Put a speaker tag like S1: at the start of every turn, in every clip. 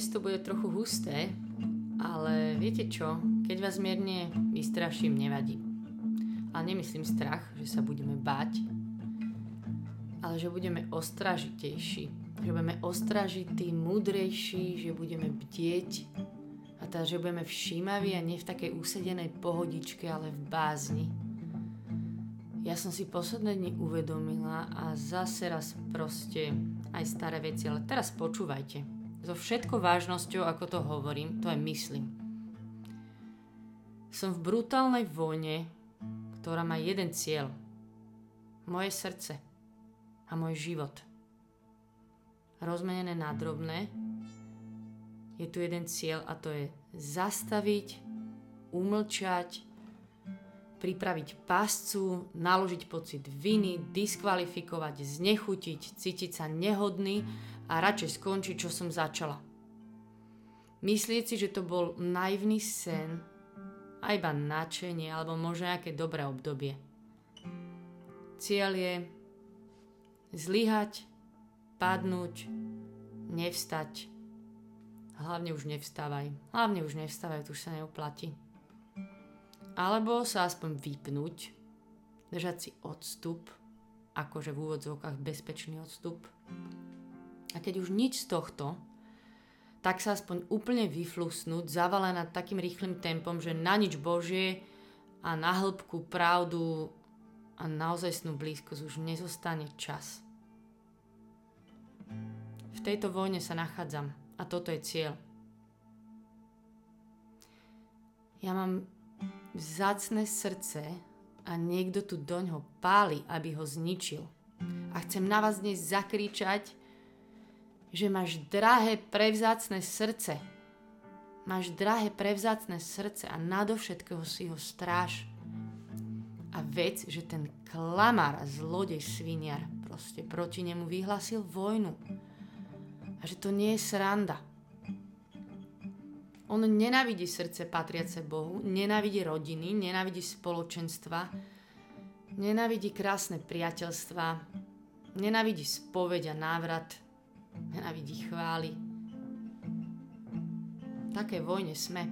S1: To bude trochu husté, ale viete čo? Keď vás mierne vystraším, nevadí. A nemyslím strach, že sa budeme báť, ale že budeme ostražitejší. Že budeme ostražití, múdrejší, že budeme bdieť a teda, že budeme všímaví a nie v takej usedenej pohodičke, ale v bázni. Ja som si posledné dni uvedomila a zase raz proste aj staré veci, ale teraz počúvajte so všetkou vážnosťou, ako to hovorím, to aj myslím. Som v brutálnej vojne, ktorá má jeden cieľ. Moje srdce a môj život. Rozmenené na drobné, je tu jeden cieľ a to je zastaviť, umlčať, pripraviť páscu, naložiť pocit viny, diskvalifikovať, znechutiť, cítiť sa nehodný a radšej skončiť, čo som začala. Myslieť si, že to bol naivný sen a iba nadšenie alebo možno nejaké dobré obdobie. Cieľ je zlyhať, padnúť, nevstať. Hlavne už nevstávaj. Hlavne už nevstávaj, to už sa neuplatí. Alebo sa aspoň vypnúť, držať si odstup, akože v úvodzovkách bezpečný odstup a keď už nič z tohto, tak sa aspoň úplne vyflusnúť, zavalená takým rýchlým tempom, že na nič Božie a na hĺbku pravdu a naozajstnú blízkosť už nezostane čas. V tejto vojne sa nachádzam a toto je cieľ. Ja mám vzácne srdce a niekto tu doňho páli, aby ho zničil. A chcem na vás dnes zakričať, že máš drahé prevzácne srdce. Máš drahé prevzácne srdce a nadovšetkého si ho stráž. A vec, že ten klamár a zlodej sviniar proste proti nemu vyhlásil vojnu. A že to nie je sranda. On nenávidí srdce patriace Bohu, nenávidí rodiny, nenávidí spoločenstva, nenávidí krásne priateľstva, nenávidí spoveď a návrat, nenavidí chvály. V také vojne sme.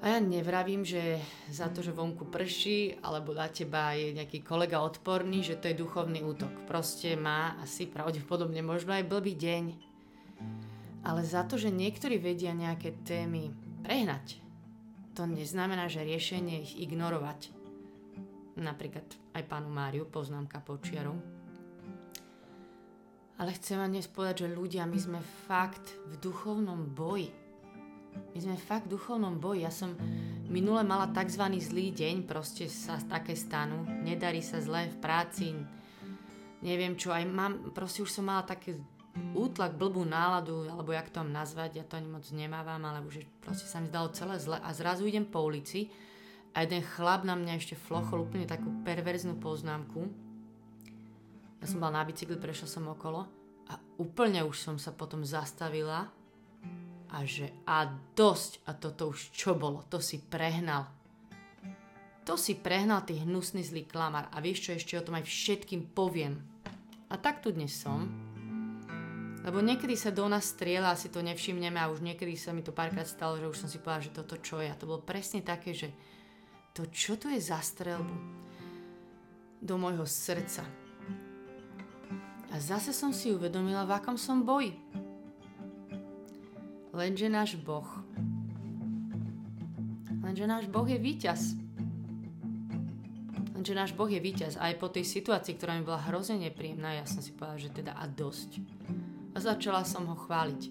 S1: A ja nevravím, že za to, že vonku prší, alebo na teba je nejaký kolega odporný, že to je duchovný útok. Proste má asi pravdepodobne možno aj blbý deň. Ale za to, že niektorí vedia nejaké témy prehnať, to neznamená, že riešenie ich ignorovať. Napríklad aj pánu Máriu, poznámka počiarov. Ale chcem vám dnes povedať, že ľudia, my sme fakt v duchovnom boji. My sme fakt v duchovnom boji. Ja som minule mala tzv. zlý deň, proste sa také stanú. Nedarí sa zle v práci, neviem čo, aj mám, proste už som mala také útlak, blbú náladu, alebo jak to mám nazvať, ja to ani moc nemávam, ale už proste sa mi zdalo celé zle a zrazu idem po ulici a jeden chlap na mňa ešte flochol úplne takú perverznú poznámku ja som bola na bicykli, prešla som okolo a úplne už som sa potom zastavila a že a dosť a toto už čo bolo, to si prehnal. To si prehnal ty hnusný zlý klamar a vieš čo ešte o tom aj všetkým poviem. A tak tu dnes som. Lebo niekedy sa do nás strieľa a si to nevšimneme a už niekedy sa mi to párkrát stalo, že už som si povedala, že toto čo je. A to bolo presne také, že to čo to je za strelbu do môjho srdca a zase som si uvedomila, v akom som boji. Lenže náš Boh. Lenže náš Boh je víťaz. Lenže náš Boh je víťaz. Aj po tej situácii, ktorá mi bola hrozne nepríjemná, ja som si povedala, že teda a dosť. A začala som ho chváliť.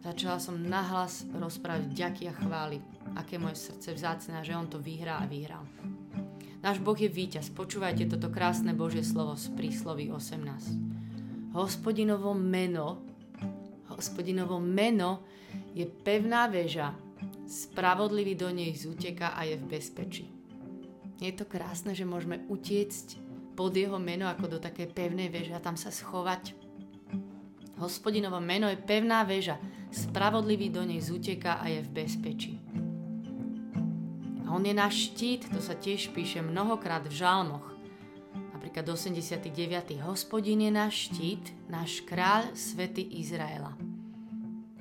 S1: Začala som nahlas rozprávať ďaky a chvály, aké moje srdce vzácne a že on to vyhrá a vyhral. Náš Boh je víťaz. Počúvajte toto krásne Božie slovo z prísloví 18. Hospodinovo meno, hospodinovo meno je pevná väža, spravodlivý do nej zúteka a je v bezpečí. Je to krásne, že môžeme utiecť pod jeho meno ako do také pevnej veže a tam sa schovať. Hospodinovo meno je pevná väža, spravodlivý do nej zúteka a je v bezpečí. A on je náš štít, to sa tiež píše mnohokrát v žalmoch. Napríklad napríklad 89. Hospodin je náš štít, náš kráľ, svety Izraela.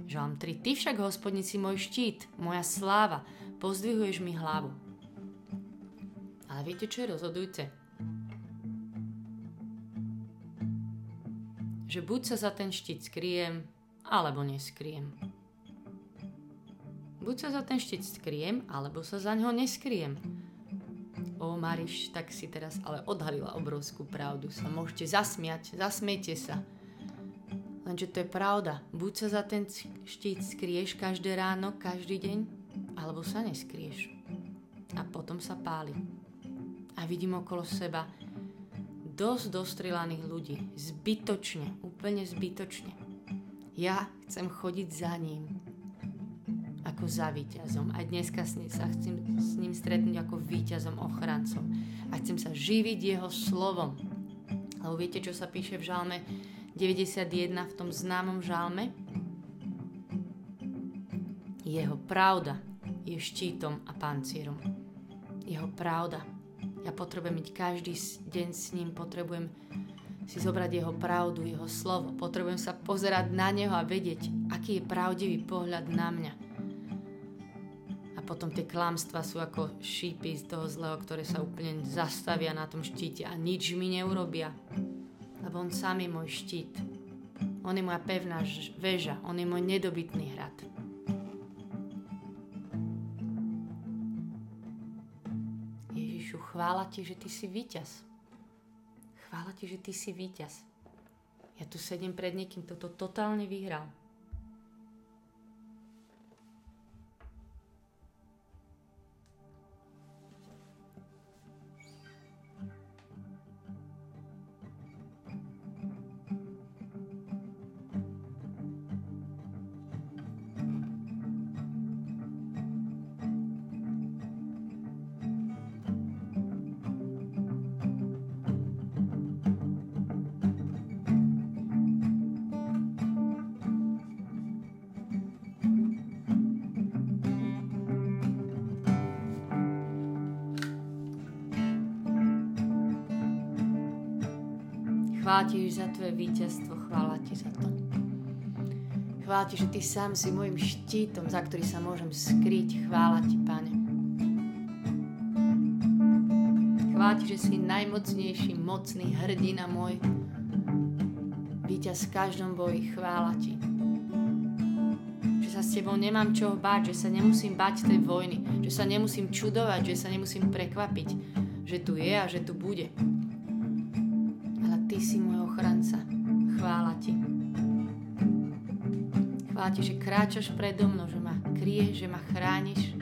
S1: Žalm 3. Ty však, hospodin, si môj štít, moja sláva, pozdvihuješ mi hlavu. Ale viete, čo je rozhodujúce? Že buď sa za ten štít skriem, alebo neskriem. Buď sa za ten štít skriem, alebo sa za ňo neskriem. O Mariš, tak si teraz ale odhalila obrovskú pravdu. Sa môžete zasmiať, zasmiete sa. Lenže to je pravda. Buď sa za ten štít skrieš každé ráno, každý deň, alebo sa neskrieš. A potom sa páli. A vidím okolo seba dosť dostrelaných ľudí. Zbytočne, úplne zbytočne. Ja chcem chodiť za ním ako za víťazom. A dneska sa chcem s ním stretnúť ako víťazom, ochrancom. A chcem sa živiť jeho slovom. Lebo viete, čo sa píše v žalme 91, v tom známom žalme? Jeho pravda je štítom a pancierom. Jeho pravda. Ja potrebujem byť každý deň s ním, potrebujem si zobrať jeho pravdu, jeho slovo. Potrebujem sa pozerať na neho a vedieť, aký je pravdivý pohľad na mňa potom tie klamstvá sú ako šípy z toho zlého, ktoré sa úplne zastavia na tom štíte a nič mi neurobia. Lebo on sám je môj štít. On je moja pevná väža, on je môj nedobytný hrad. Ježišu, chvála ti, že ty si víťaz. Chvála ti, že ty si víťaz. Ja tu sedím pred niekým, kto to totálne vyhral. Chvála ti za tvoje víťazstvo, chvála ti za to. Chvála ti, že ty sám si môjim štítom, za ktorý sa môžem skryť. Chvála ti, pane. Chvála ti, že si najmocnejší, mocný hrdina môj. Víťaz v každom boji, chvála ti. Že sa s tebou nemám čoho báť, že sa nemusím báť tej vojny, že sa nemusím čudovať, že sa nemusím prekvapiť, že tu je a že tu bude Ti, že kráčaš predo mnou, že ma kryješ, že ma chrániš,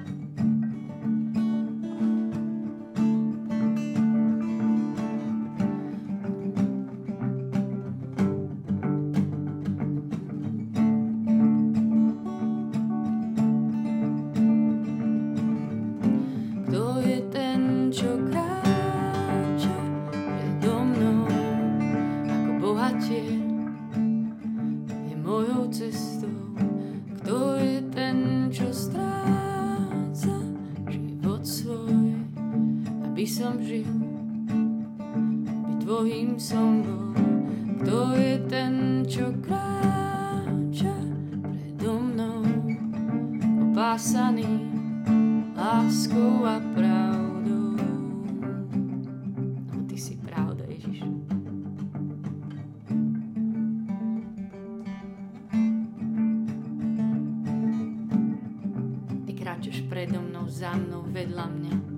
S1: bohatier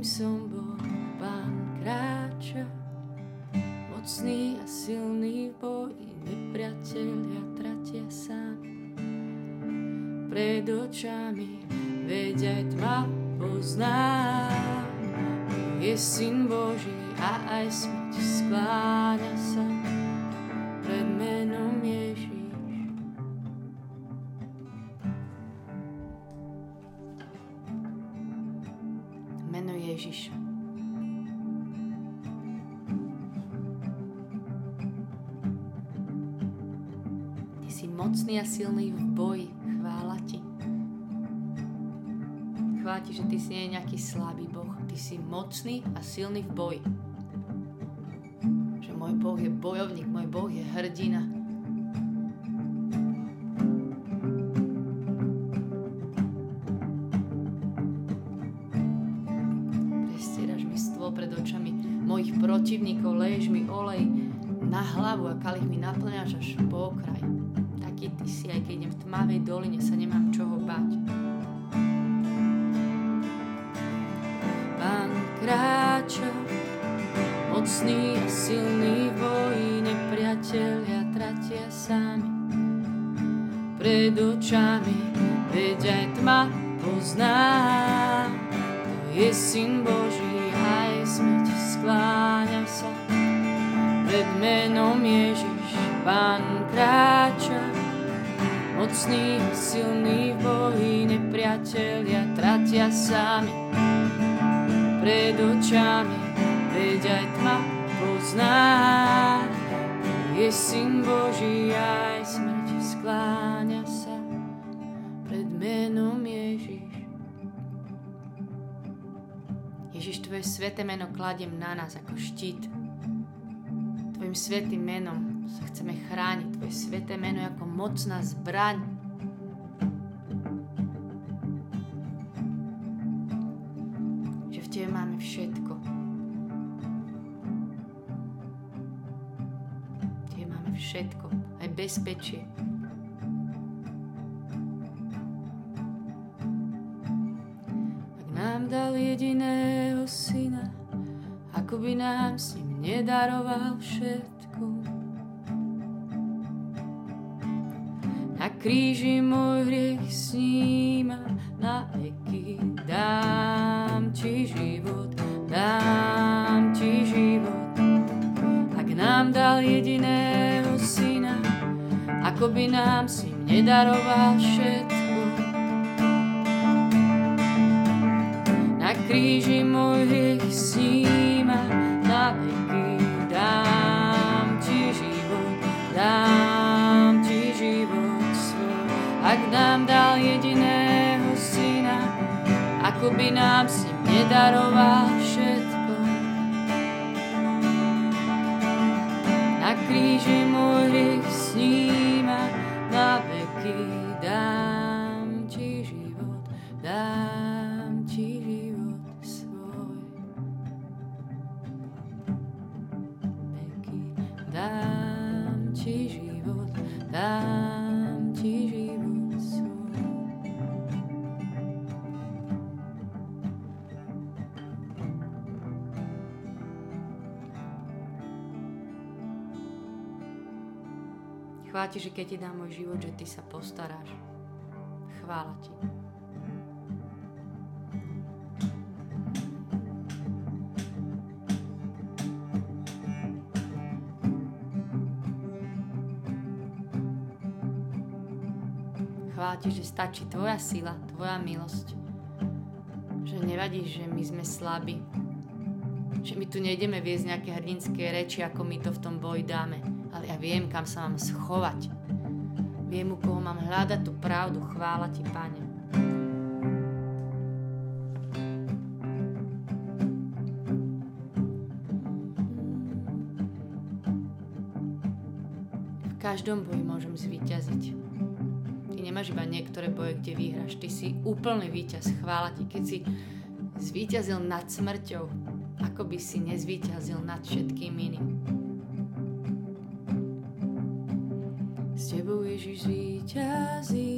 S1: tvojím som bol. kráča, mocný a silný v boji, nepriatelia tratia sa pred očami, veď aj tma pozná. Je syn Boží a aj smrť skláňa sa ti, že ty si nie nejaký slabý Boh. Ty si mocný a silný v boji. Že môj Boh je bojovník, môj Boh je hrdina. Prestieraš mi stôl pred očami mojich protivníkov, leješ mi olej na hlavu a kalich mi naplňaš až po okraj. Taký ty si, aj keď idem v tmavej doline, sa nemám čoho bať. Kráča, mocný a silný boji, nepriatelia tratia sami. Pred očami, veď aj tma pozná, to je syn Boží, aj smrť skláňa sa. Pred menom Ježiš, Pán kráča, mocný a silný v boji, nepriatelia tratia sami. Pred očami, veď aj tma pozná, je syn Boží, aj smrť skláňa sa pred menom Ježiš. Ježiš, Tvoje sveté meno kladiem na nás ako štít. Tvojim svetým menom sa chceme chrániť. Tvoje sveté meno je ako mocná zbraň. Aj bezpečie. Ak nám dal jediného syna, ako by nám s ním nedaroval všetko. Na kríži môj hriech sníma, na veky dám ti život, dám ti život. Ak nám dal jediného syna, ako by nám s ním nedaroval všetko. Na kríži môj hriech sníma, na veky dám ti život, dám ti život svoj. Ak nám dal jediného syna, ako by nám s ním nedaroval všetko. Na kríži môj hriech sníma, na veky dám ti život, dám Chvála ti, že keď ti dám môj život, že ty sa postaráš. Chvála ti. Chvála ti, že stačí tvoja sila, tvoja milosť. Že nevadí, že my sme slabí. Že my tu nejdeme viesť nejaké hrdinské reči, ako my to v tom boji dáme. Ja viem, kam sa mám schovať. Viem, u koho mám hľadať tú pravdu. Chvála ti, Pane. V každom boji môžem zvíťaziť. Ty nemáš iba niektoré boje, kde vyhráš. Ty si úplný víťaz. Chvála ti, keď si zvíťazil nad smrťou, ako by si nezvíťazil nad všetkým iným. S tebou Ježiš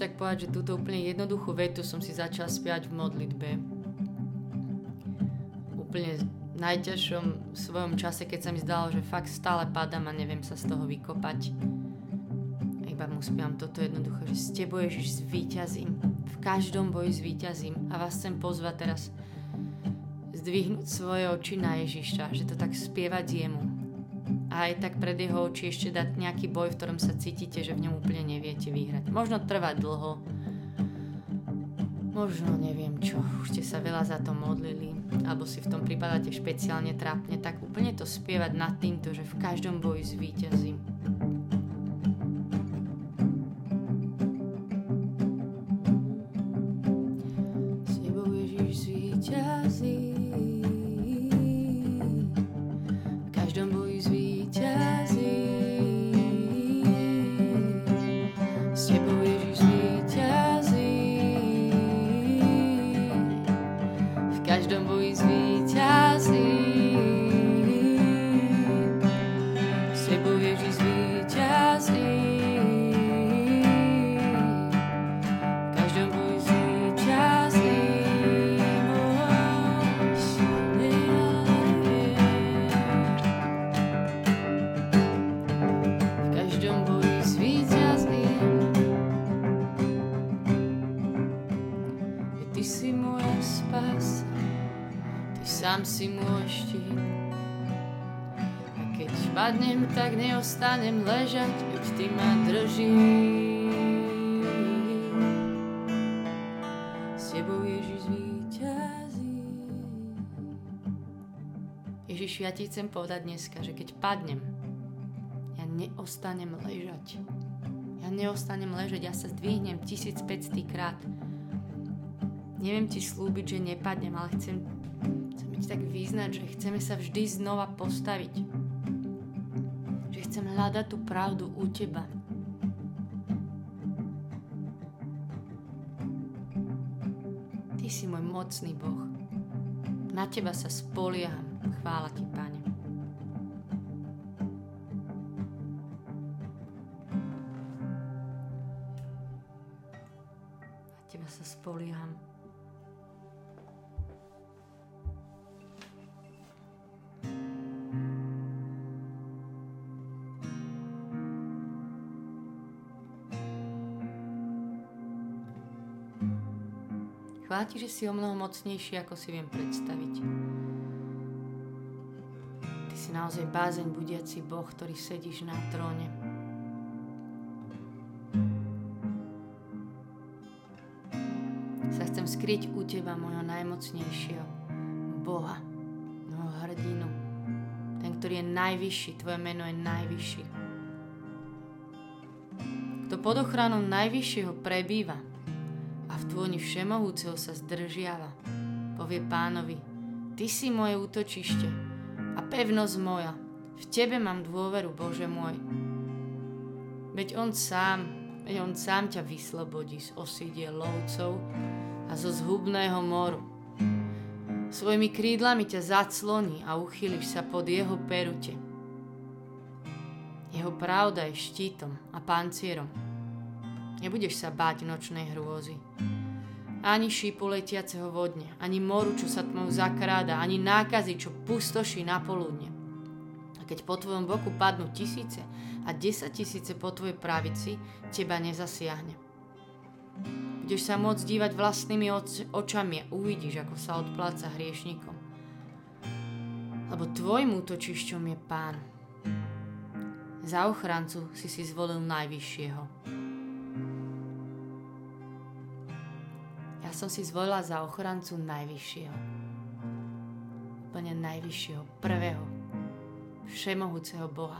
S1: tak povedať, že túto úplne jednoduchú vetu som si začala spiať v modlitbe. Úplne v najťažšom svojom čase, keď sa mi zdalo, že fakt stále padám a neviem sa z toho vykopať. A iba mu spievam toto jednoducho, že s tebou Ježiš zvíťazím. V každom boji zvíťazím. A vás chcem pozvať teraz zdvihnúť svoje oči na Ježiša, že to tak spievať jemu a aj tak pred jeho oči ešte dať nejaký boj, v ktorom sa cítite, že v ňom úplne neviete vyhrať. Možno trvať dlho, možno neviem čo, už ste sa veľa za to modlili, alebo si v tom pripadáte špeciálne trápne, tak úplne to spievať nad týmto, že v každom boji zvíťazím. S tak neostanem ležať, veď ty ma držíš. S tebou Ježiš zvíťazí. Ježiš, ja ti chcem povedať dneska, že keď padnem, ja neostanem ležať. Ja neostanem ležať, ja sa zdvihnem 1500 krát. Neviem ti slúbiť, že nepadnem, ale chcem, chcem ti tak vyznať, že chceme sa vždy znova postaviť. Chcem hľadať tú pravdu u teba. Ty si môj mocný Boh. Na teba sa spolieham. Chvála ti, Pane. Chvála ti, že si o mnoho mocnejší, ako si viem predstaviť. Ty si naozaj bázeň budiaci Boh, ktorý sedíš na tróne. Sa chcem skryť u teba, môjho najmocnejšieho Boha, môjho hrdinu. Ten, ktorý je najvyšší, tvoje meno je najvyšší. Kto pod ochranou najvyššieho prebýva, a v tvoni všemohúceho sa zdržiava. Povie pánovi, ty si moje útočište a pevnosť moja. V tebe mám dôveru, Bože môj. Veď on sám, veď on sám ťa vyslobodí z osídie lovcov a zo zhubného moru. Svojimi krídlami ťa zacloní a uchýliš sa pod jeho perute. Jeho pravda je štítom a pancierom. Nebudeš sa báť nočnej hrôzy. Ani šípu letiaceho vodne, ani moru, čo sa tmou zakráda, ani nákazy, čo pustoší na poludne. A keď po tvojom boku padnú tisíce a desať tisíce po tvojej pravici, teba nezasiahne. Budeš sa môcť dívať vlastnými oč- očami a uvidíš, ako sa odpláca hriešnikom. Lebo tvojim útočišťom je pán. Za ochrancu si si zvolil najvyššieho. Ja som si zvolila za ochrancu najvyššieho. Úplne najvyššieho, prvého, všemohúceho Boha,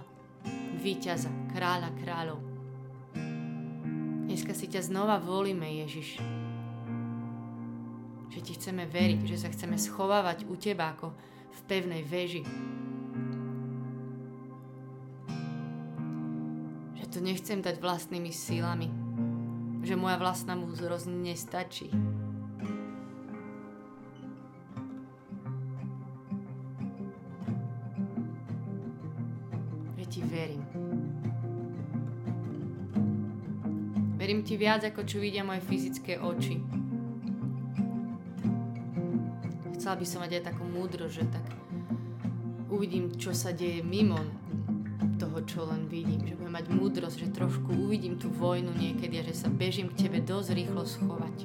S1: víťaza, kráľa kráľov. Dneska si ťa znova volíme, Ježiš. Že ti chceme veriť, že sa chceme schovávať u teba ako v pevnej veži. Že to nechcem dať vlastnými sílami. Že moja vlastná múdrosť nestačí. Ti viac, ako čo vidia moje fyzické oči. Chcela by som mať aj takú múdro, že tak uvidím, čo sa deje mimo toho, čo len vidím. Že budem mať múdrosť, že trošku uvidím tú vojnu niekedy a že sa bežím k tebe dosť rýchlo schovať.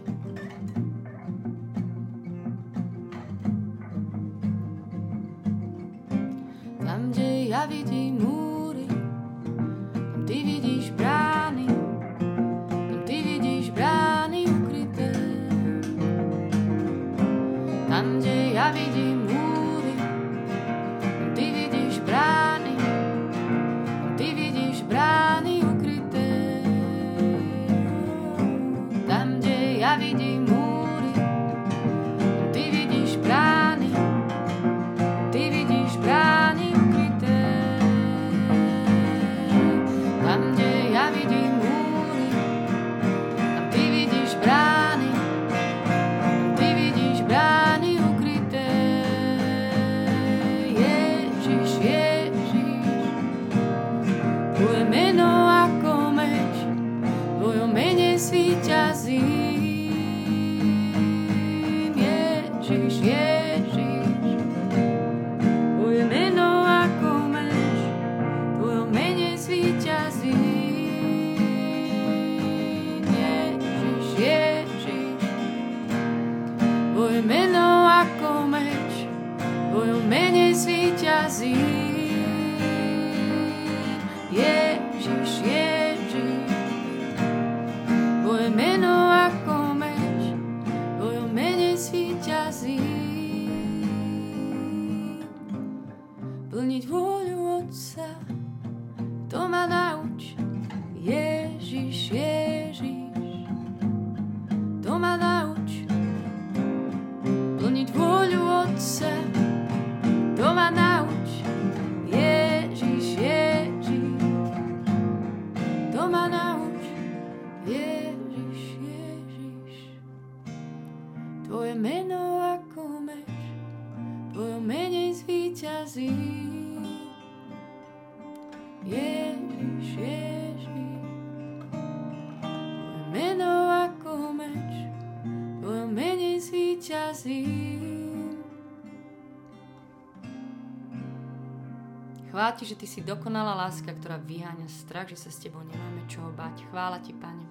S1: Tam, kde ja vidím múry, Chvála ti, že ty si dokonalá láska, ktorá vyháňa strach, že sa s tebou nemáme čoho bať. Chvála ti, pane.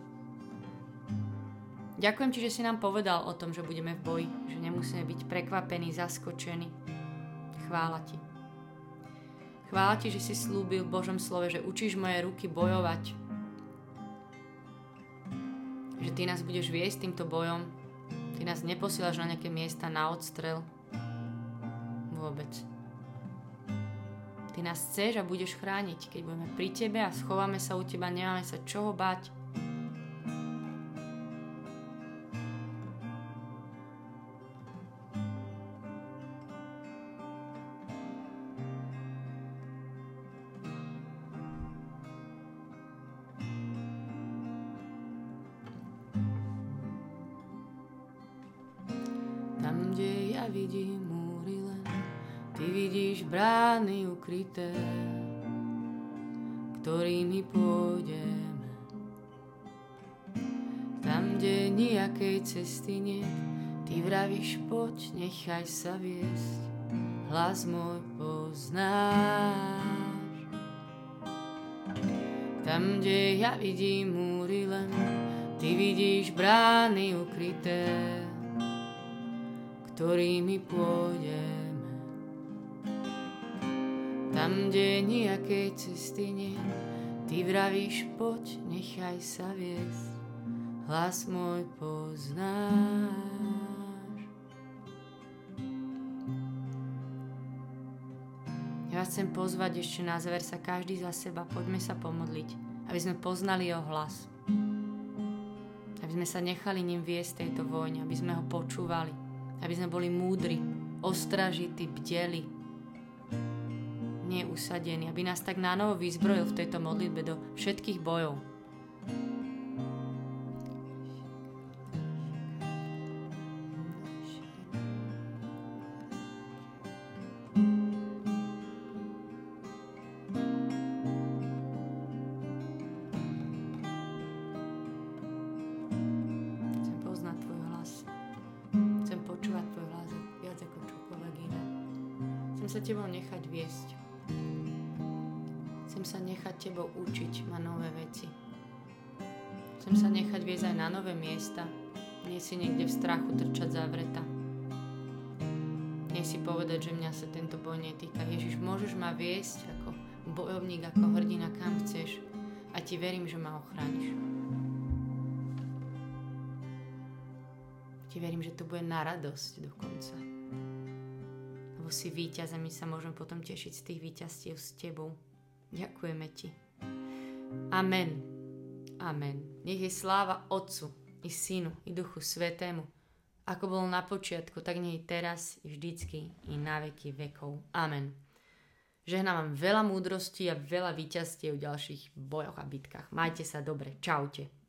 S1: Ďakujem ti, že si nám povedal o tom, že budeme v boji, že nemusíme byť prekvapení, zaskočení. Chvála ti. Chvála ti, že si slúbil v Božom slove, že učíš moje ruky bojovať. Že ty nás budeš viesť týmto bojom. Ty nás neposielaš na nejaké miesta na odstrel. Vôbec. Ty nás chceš a budeš chrániť. Keď budeme pri tebe a schováme sa u teba, nemáme sa čoho báť. Tam, kde ja vidím ty vidíš brány ukryté, ktorými pôjdeme. Tam, kde nejakej cesty nie, ty vravíš, poď, nechaj sa viesť, hlas môj poznáš. Tam, kde ja vidím múry len, ty vidíš brány ukryté, ktorými pôjdeme. Tam, kde nejakej cesty nie, ty vravíš, poď, nechaj sa viesť, hlas môj poznáš. Ja vás chcem pozvať ešte na záver sa každý za seba, poďme sa pomodliť, aby sme poznali jeho hlas. Aby sme sa nechali ním viesť tejto vojne, aby sme ho počúvali Aby sme boli múdri, ostražití, bdeli, neusadení. Aby nás tak na novo vyzbrojil v tejto modlitbe do všetkých bojov. Chcem sa nechať tebou učiť ma nové veci. Chcem sa nechať viesť aj na nové miesta. Nie si niekde v strachu trčať zavreta. Nie si povedať, že mňa sa tento boj netýka. Ježiš, môžeš ma viesť ako bojovník, ako hrdina, kam chceš. A ti verím, že ma ochrániš. Ti verím, že to bude na radosť dokonca lebo si víťaz a my sa môžeme potom tešiť z tých víťazstiev s tebou. Ďakujeme ti. Amen. Amen. Nech je sláva Otcu i Synu i Duchu Svetému, ako bolo na počiatku, tak nech teraz i vždycky i na veky vekov. Amen. Žehnám vám veľa múdrosti a veľa víťazstiev v ďalších bojoch a bitkách. Majte sa dobre. Čaute.